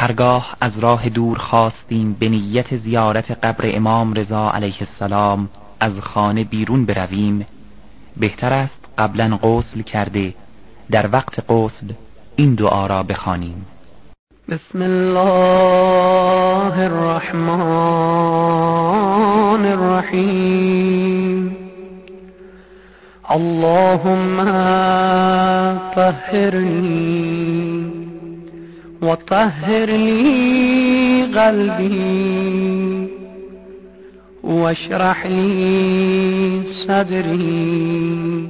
هرگاه از راه دور خواستیم به نیت زیارت قبر امام رضا علیه السلام از خانه بیرون برویم بهتر است قبلا غسل کرده در وقت غسل این دعا را بخوانیم. بسم الله الرحمن الرحیم. اللهم طهرني وطهر لي قلبي واشرح لي صدري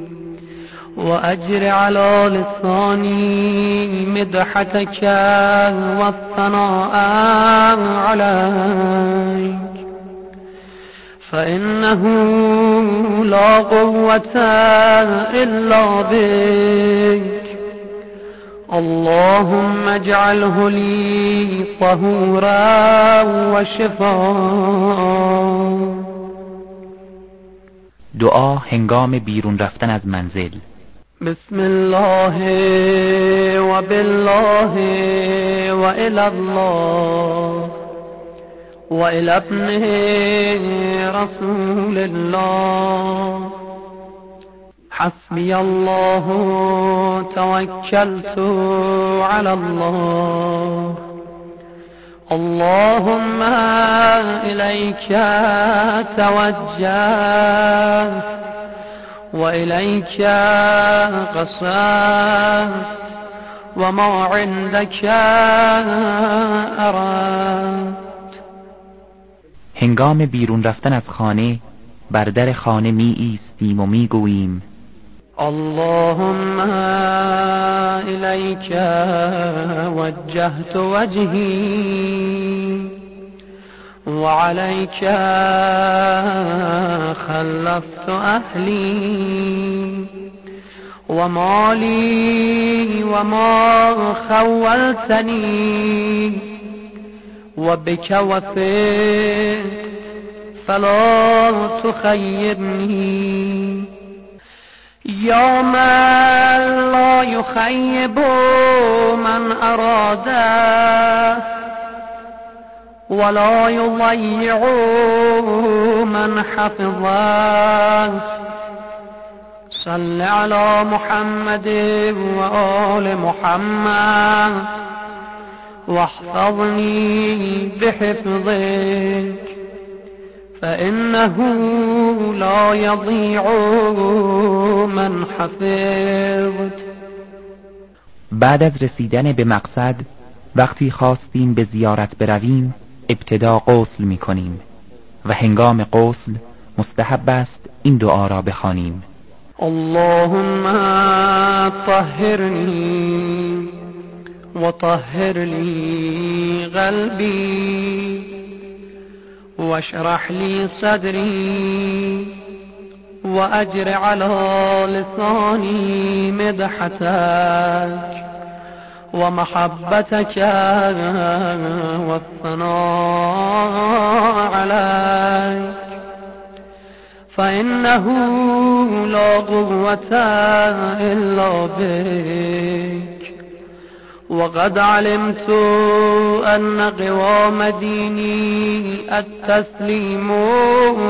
وأجر على لساني مدحتك والثناء عليك. فإنه لا قوة إلا بك. اللهم اجعله لي طهورا وشفاء دعا هنگام بیرون رفتن از منزل. بسم الله و بالله و الله و ابنه رسول الله. حسبي الله توكلت على الله. اللهم إليك توجهت وإليك قصدت وما عندك أردت هنگام بیرون رفتن از خانه بر در خانه می ایستیم و می گوییم اللهم إليك وجهت وجهي وعليك خلفت أهلي ومالي وما خولتني وبك وفيت فلا تخيبني يا من لا يخيب من أراده ولا يضيع من حفظه. صل على محمد وآل محمد واحفظني بحفظك. فإنه لا يضيع من حفظت. بعد از رسیدن به مقصد وقتی خواستیم به زیارت برویم ابتدا غسل می کنیم و هنگام غسل مستحب است این دعا را بخوانیم. اللهم طهرني وطهر لي قلبي واشرح لي صدري وأجر على لساني مدحتك ومحبتك والثناء عليك. فإنه لا قوة إلا بك وقد علمت أن قوام ديني التسليم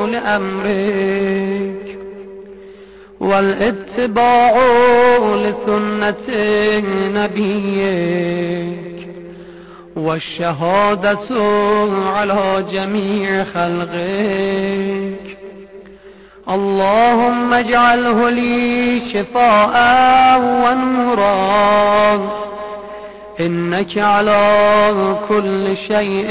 لأمرك والاتباع لسنة نبيك والشهادة على جميع خلقك. اللهم اجعله لي شفاء ونورا. إنك على كل شيء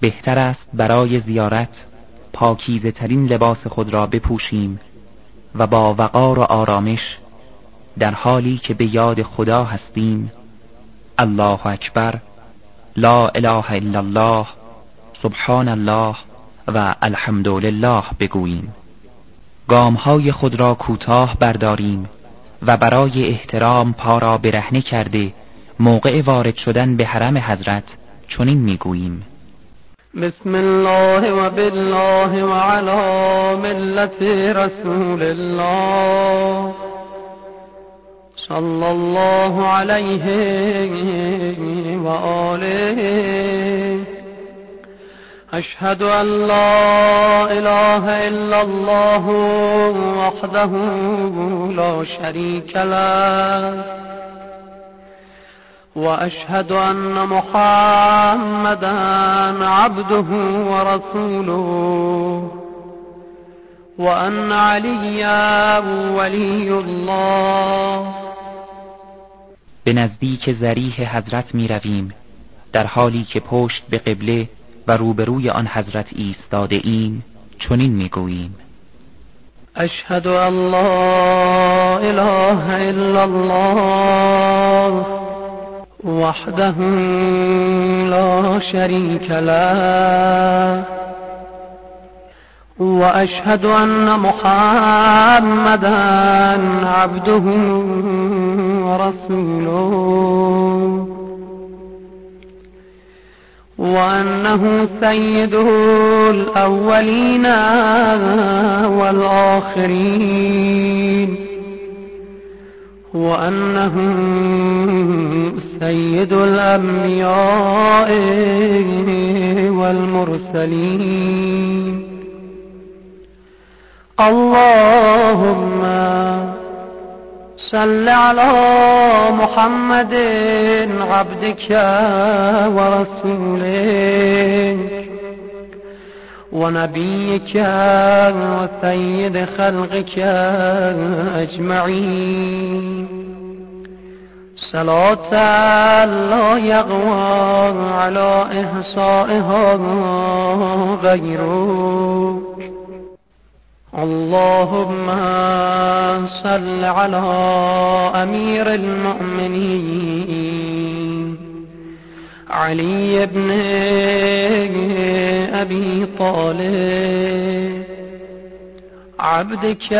بهتر است برای زیارت پاکیزه ترین لباس خود را بپوشیم و با وقار و آرامش در حالی که به یاد خدا هستیم. الله اکبر لا اله الا الله سبحان الله و الحمدلله بگوییم. گامهای خود را کوتاه برداریم. و برای احترام پا را برهنه کرده موقع وارد شدن به حرم حضرت چنین می‌گوییم. بسم الله و بالله و علی ملت رسول الله. صلى الله عليه وآله أشهد أن لا إله إلا الله وحده لا شريك له وأشهد أن محمدا عبده ورسوله وأن عليا ولي الله. به نزدیک زریح حضرت می رویم در حالی که پشت به قبله و روبروی آن حضرت ایستاده ایم چنین می گوییم اشهد ان لا اله الا الله وحده لا شريك له واشهد ان محمدا عبده ورسوله وأنه سيد الأولين والآخرين. وأنه سيد الأنبياء والمرسلين. اللهم صل على محمد عبدك ورسولك. ونبيك وسيد خلقك أجمعين. صلاة لا يغوى على إحصائها غيرك اللهم صل على أمير المؤمنين. علي بن أبي طالب. عبدك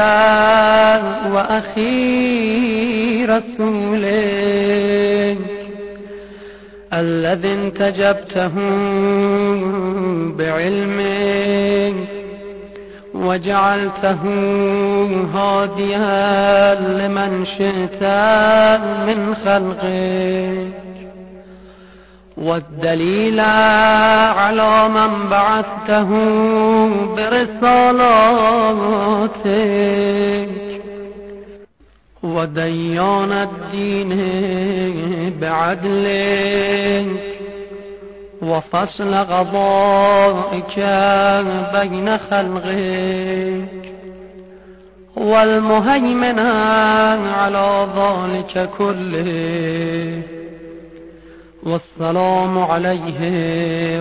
وأخي رسولك الذي انتجبته بعلمك. وجعلته هاديا لمن شئت من خلقك. والدليل على من بعثته برسالاتك. وديان الدين بعدلك. وفصل قضائك بين خلقك والمهيمن على ذلك كله والسلام عليه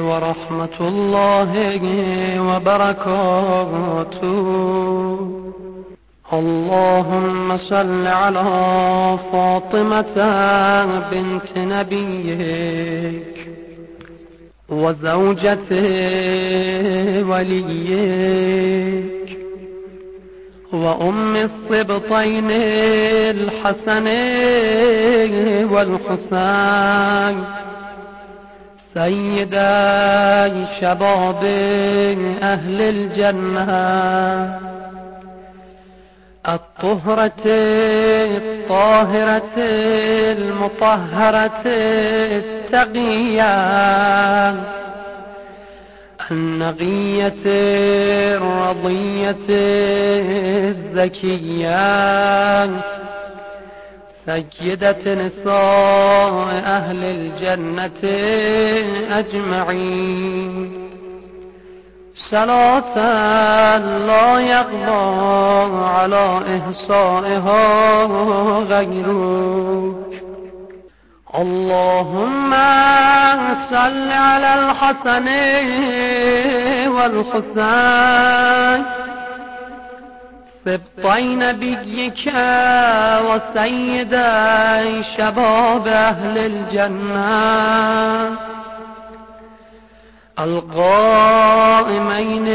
ورحمة الله وبركاته. اللهم صل على فاطمة بنت نبيك. وزوجة وليك وأم الصبطين الحسن والحسين سيدا شباب أهل الجنة الطهرة الطاهرة المطهرة التقية. النقية الرضية الذكية سيدة نساء أهل الجنة أجمعين. صلاة لا يقضى على إحصائها غيرك اللهم صل على الحسن والحسين. سبطي نبيك وسيدي شباب أهل الجنة. القائمين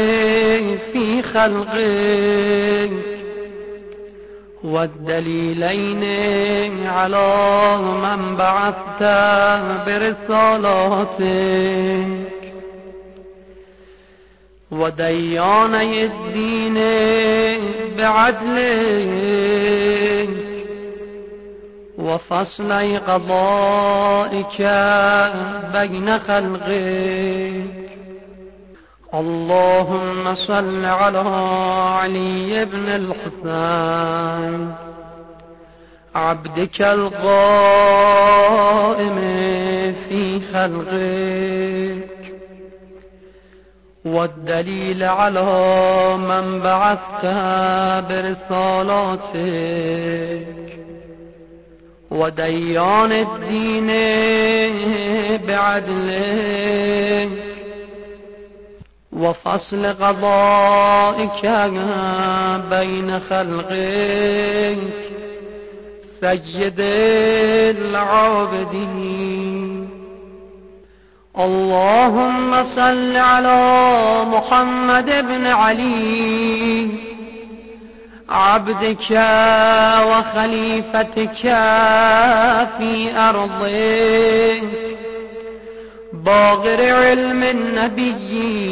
في خلقك والدليلين على من بعثت برسالاتك ودياني الدين بعدلك. وفصل قضائك بين خلقك. اللهم صل على علي بن الحسين. عبدك القائم في خلقك. والدليل على من بعثت برسالاتك وديان الدين بعدلك وفصل قضائك بين خلقك. سيد العابدين اللهم صل على محمد بن علي. عبدك وخليفتك في أرضك باغر علم النبيين.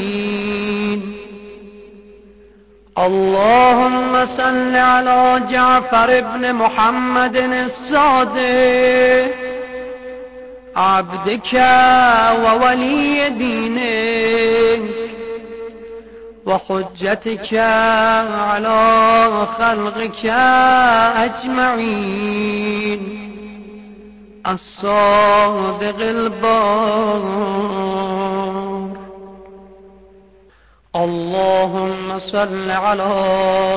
اللهم صل على جعفر بن محمد الصادق. عبدك وولي دينك وحجتك على خلقك أجمعين. الصادق البار. اللهم صل على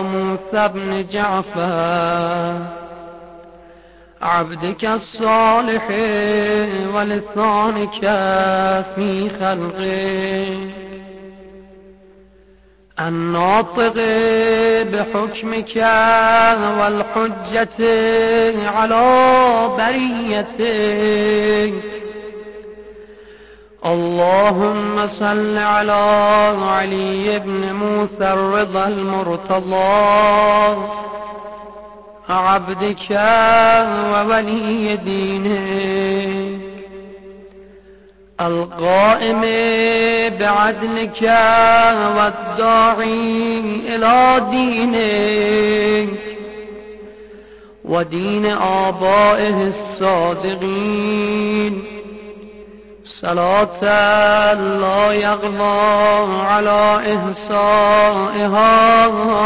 موسى بن جعفر. عبدك الصالح ولسانك في خلقه. الناطق بحكمك والحجة على بريتك اللهم صل على علي بن موسى الرضا المرتضى عبدك وولي دينك القائم بعدلك والداعي إلى دينك ودين آبائه الصادقين. صلاة لا يغضى على إحصائها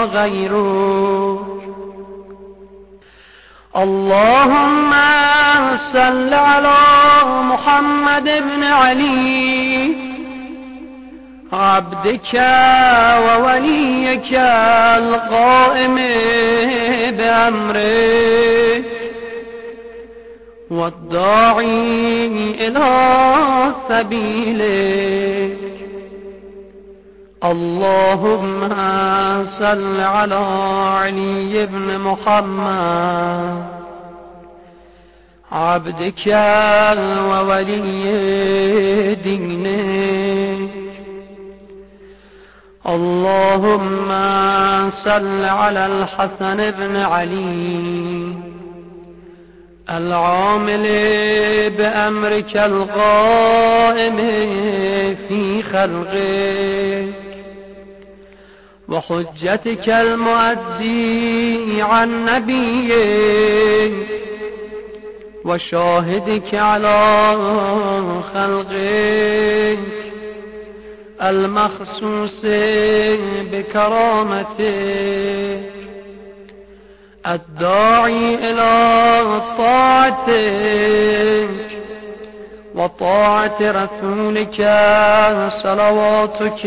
غيره اللهم صل على محمد بن علي. عبدك ووليك القائم بأمرك والداعي إلى سبيلك اللهم صل على علي بن محمد. عبدك وولي دينك. اللهم صل على الحسن بن علي. العامل بأمرك القائم في خلقك وحجتك المؤدي عن نبيك وشاهدك على خلقك المخصوص بكرامتك الداعي إلى طاعتك وطاعة رسولك صلواتك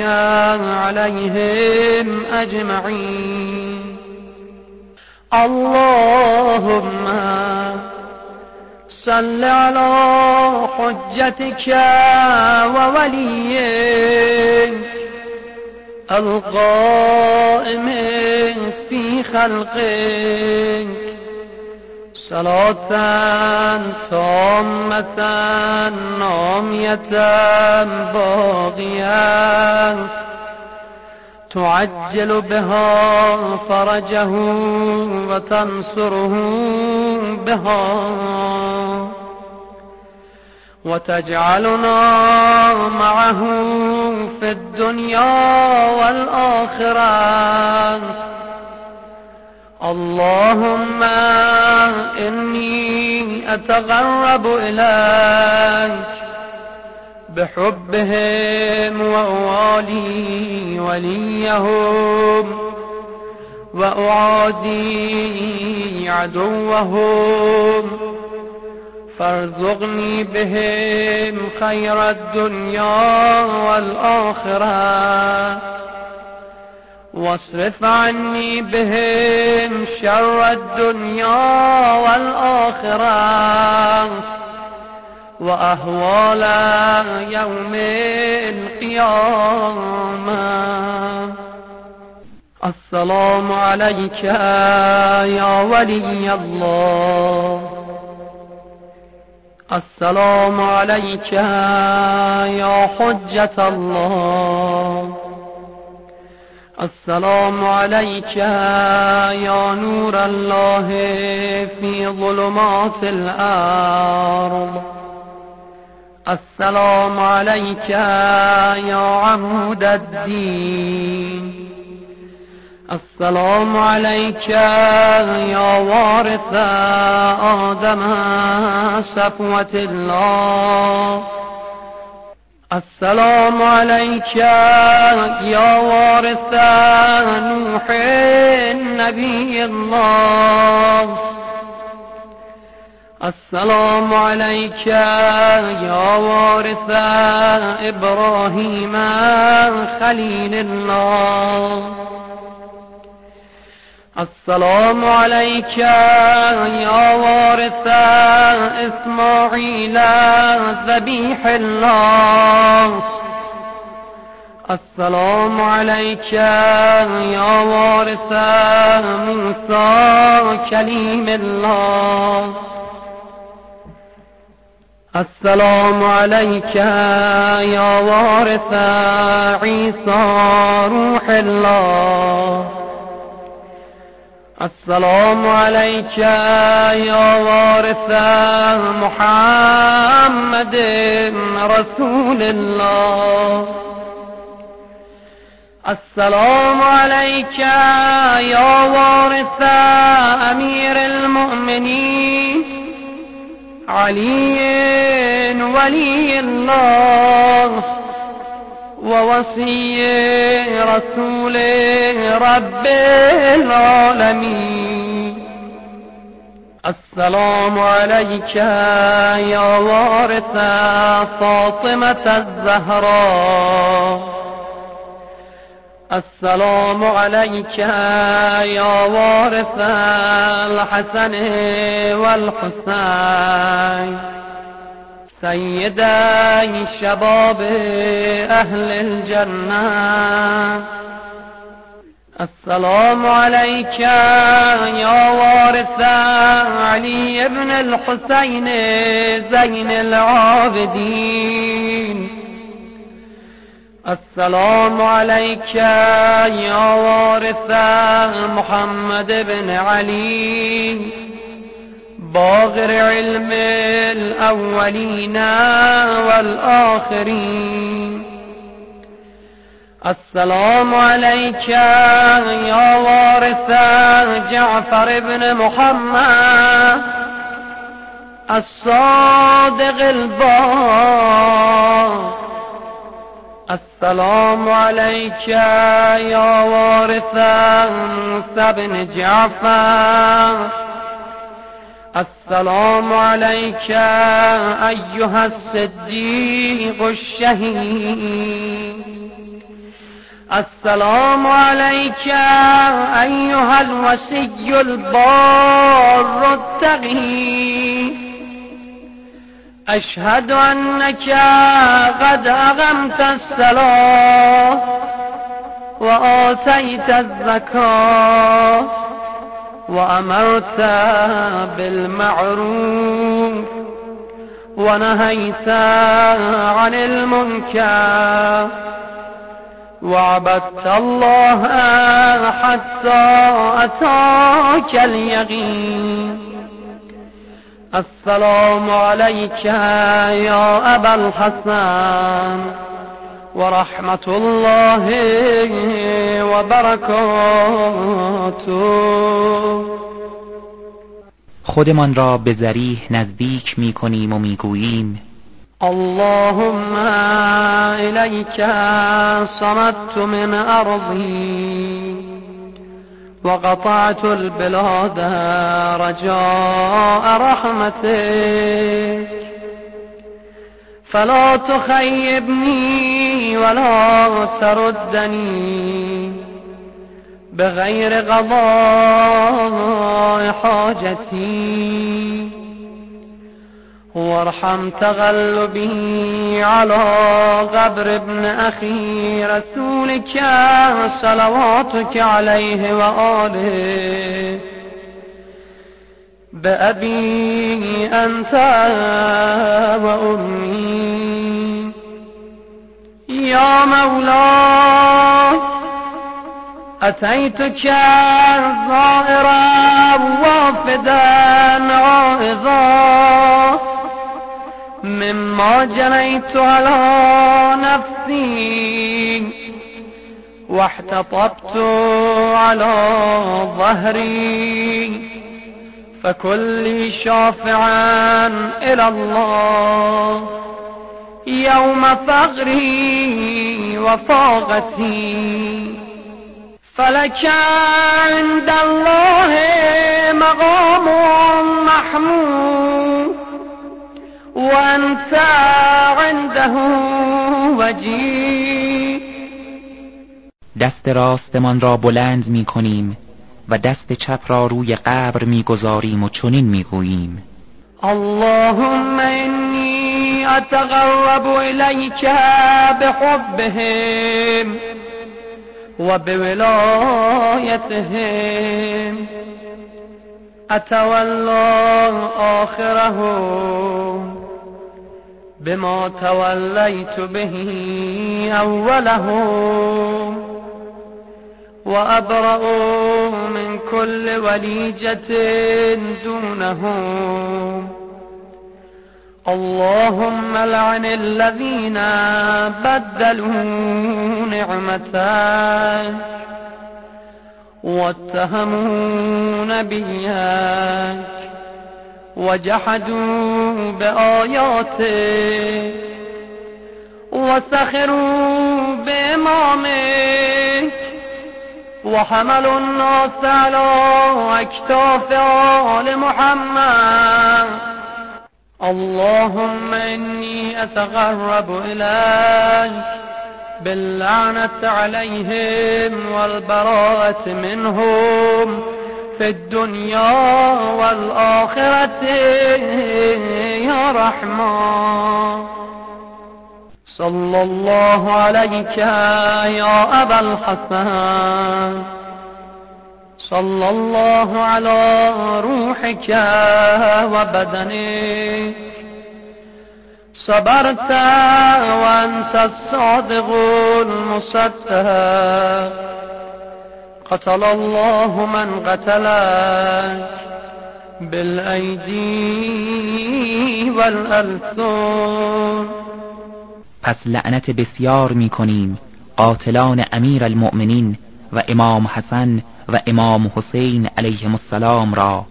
عليهم أجمعين. اللهم صل على حجتك ووليك القائم في خلقك. صلاة تامة نامية باغية. تعجل بها فرجه وتنصره بها. وتجعلنا معه في الدنيا والآخرة. اللهم إني أتغرب إليك بحبهم وأوالي وليهم وأعادي عدوهم فارزقني بهم خير الدنيا والآخرة. واصرف عني بهم شر الدنيا والآخرة وأهوال يوم القيامة. السلام عليك يا ولي الله. السلام عليك يا حجة الله. السلام عليك يا نور الله في ظلمات الأرض. السلام عليك يا عمود الدين. السلام عليك يا وارث آدم صفوة الله. السلام عليك يا وارث نوح النبي الله. السلام عليك يا وارث إبراهيم خليل الله. السلام عليك يا وارث إسماعيل ذبيح الله. السلام عليك يا وارث موسى كليم الله. السلام عليك يا وارث عيسى روح الله. السلام عليك يا وارث محمد رسول الله. السلام عليك يا وارث أمير المؤمنين. علي ولي الله. ووصي رسول رب العالمين. السلام عليك يا وارث فاطمة الزهراء. السلام عليك يا وارث الحسن والحسين. سيدي شباب أهل الجنة. السلام عليك يا وارث علي بن الحسين زين العابدين. السلام عليك يا وارث محمد بن علي. باغر علم الأولين والآخرين. السلام عليك يا وارث جعفر بن محمد. الصادق البار. السلام عليك يا وارث موسى بن جعفر. السلام عليك أيها الصديق الشهيد. السلام عليك أيها الوسي البار التغي أشهد أنك قد أغمت الصلاة وآتيت الزكاة. وأمرت بالمعروف ونهيت عن المنكر وعبدت الله حتى أتاك اليقين السلام عليك يا أبا الحسن ورحمة الله وبركاته خودمان را به ذریح نزدیک می کنیم و می گوییم اللهم إليك صمت من أرضي وقطعت البلاد رجاء رحمتك. فلا تخيبني ولا تردني بغير قضاء حاجتي. وارحم تغلبي على قبر ابن أخي رسولك صلواتك عليه وآله. بأبي أنت وأمي يا مولاي أتيتك زائرا وافدا عائضا مما جنيت على نفسي واحتطبت على ظهري. فكل شافعا إلى الله. يوم فغري وفاقتي. فلك عند الله مقام محمود وأنت عنده وجيه دست راستمان را بلند می کنیم و دست چپ را روی قبر می‌گذاریم و چنین می‌گوییم. اللهم اتقرب الیک بحبهم و بولایتهم اتولا آخرهم بما تولیت به اولهم وأبرأ من كل وليجة دونهم اللهم لعن الذين بدلوا نعمتك واتهموا نبيك وجحدوا بآياتك وسخروا بإمامك وحملوا الناس على أكتاف آل محمد اللهم إني أتغرب إليك باللعنة عليهم والبراءة منهم في الدنيا والآخرة يا رحمن. صلى الله عليك يا أبا الحسن. صلى الله على روحك وبدنك صبرت وأنت الصادق المصدق. قتل الله من قتلك بالأيدي والألسن. پس لعنت بسیار می کنیم قاتلان امیر المؤمنین و امام حسن و امام حسین علیهم السلام را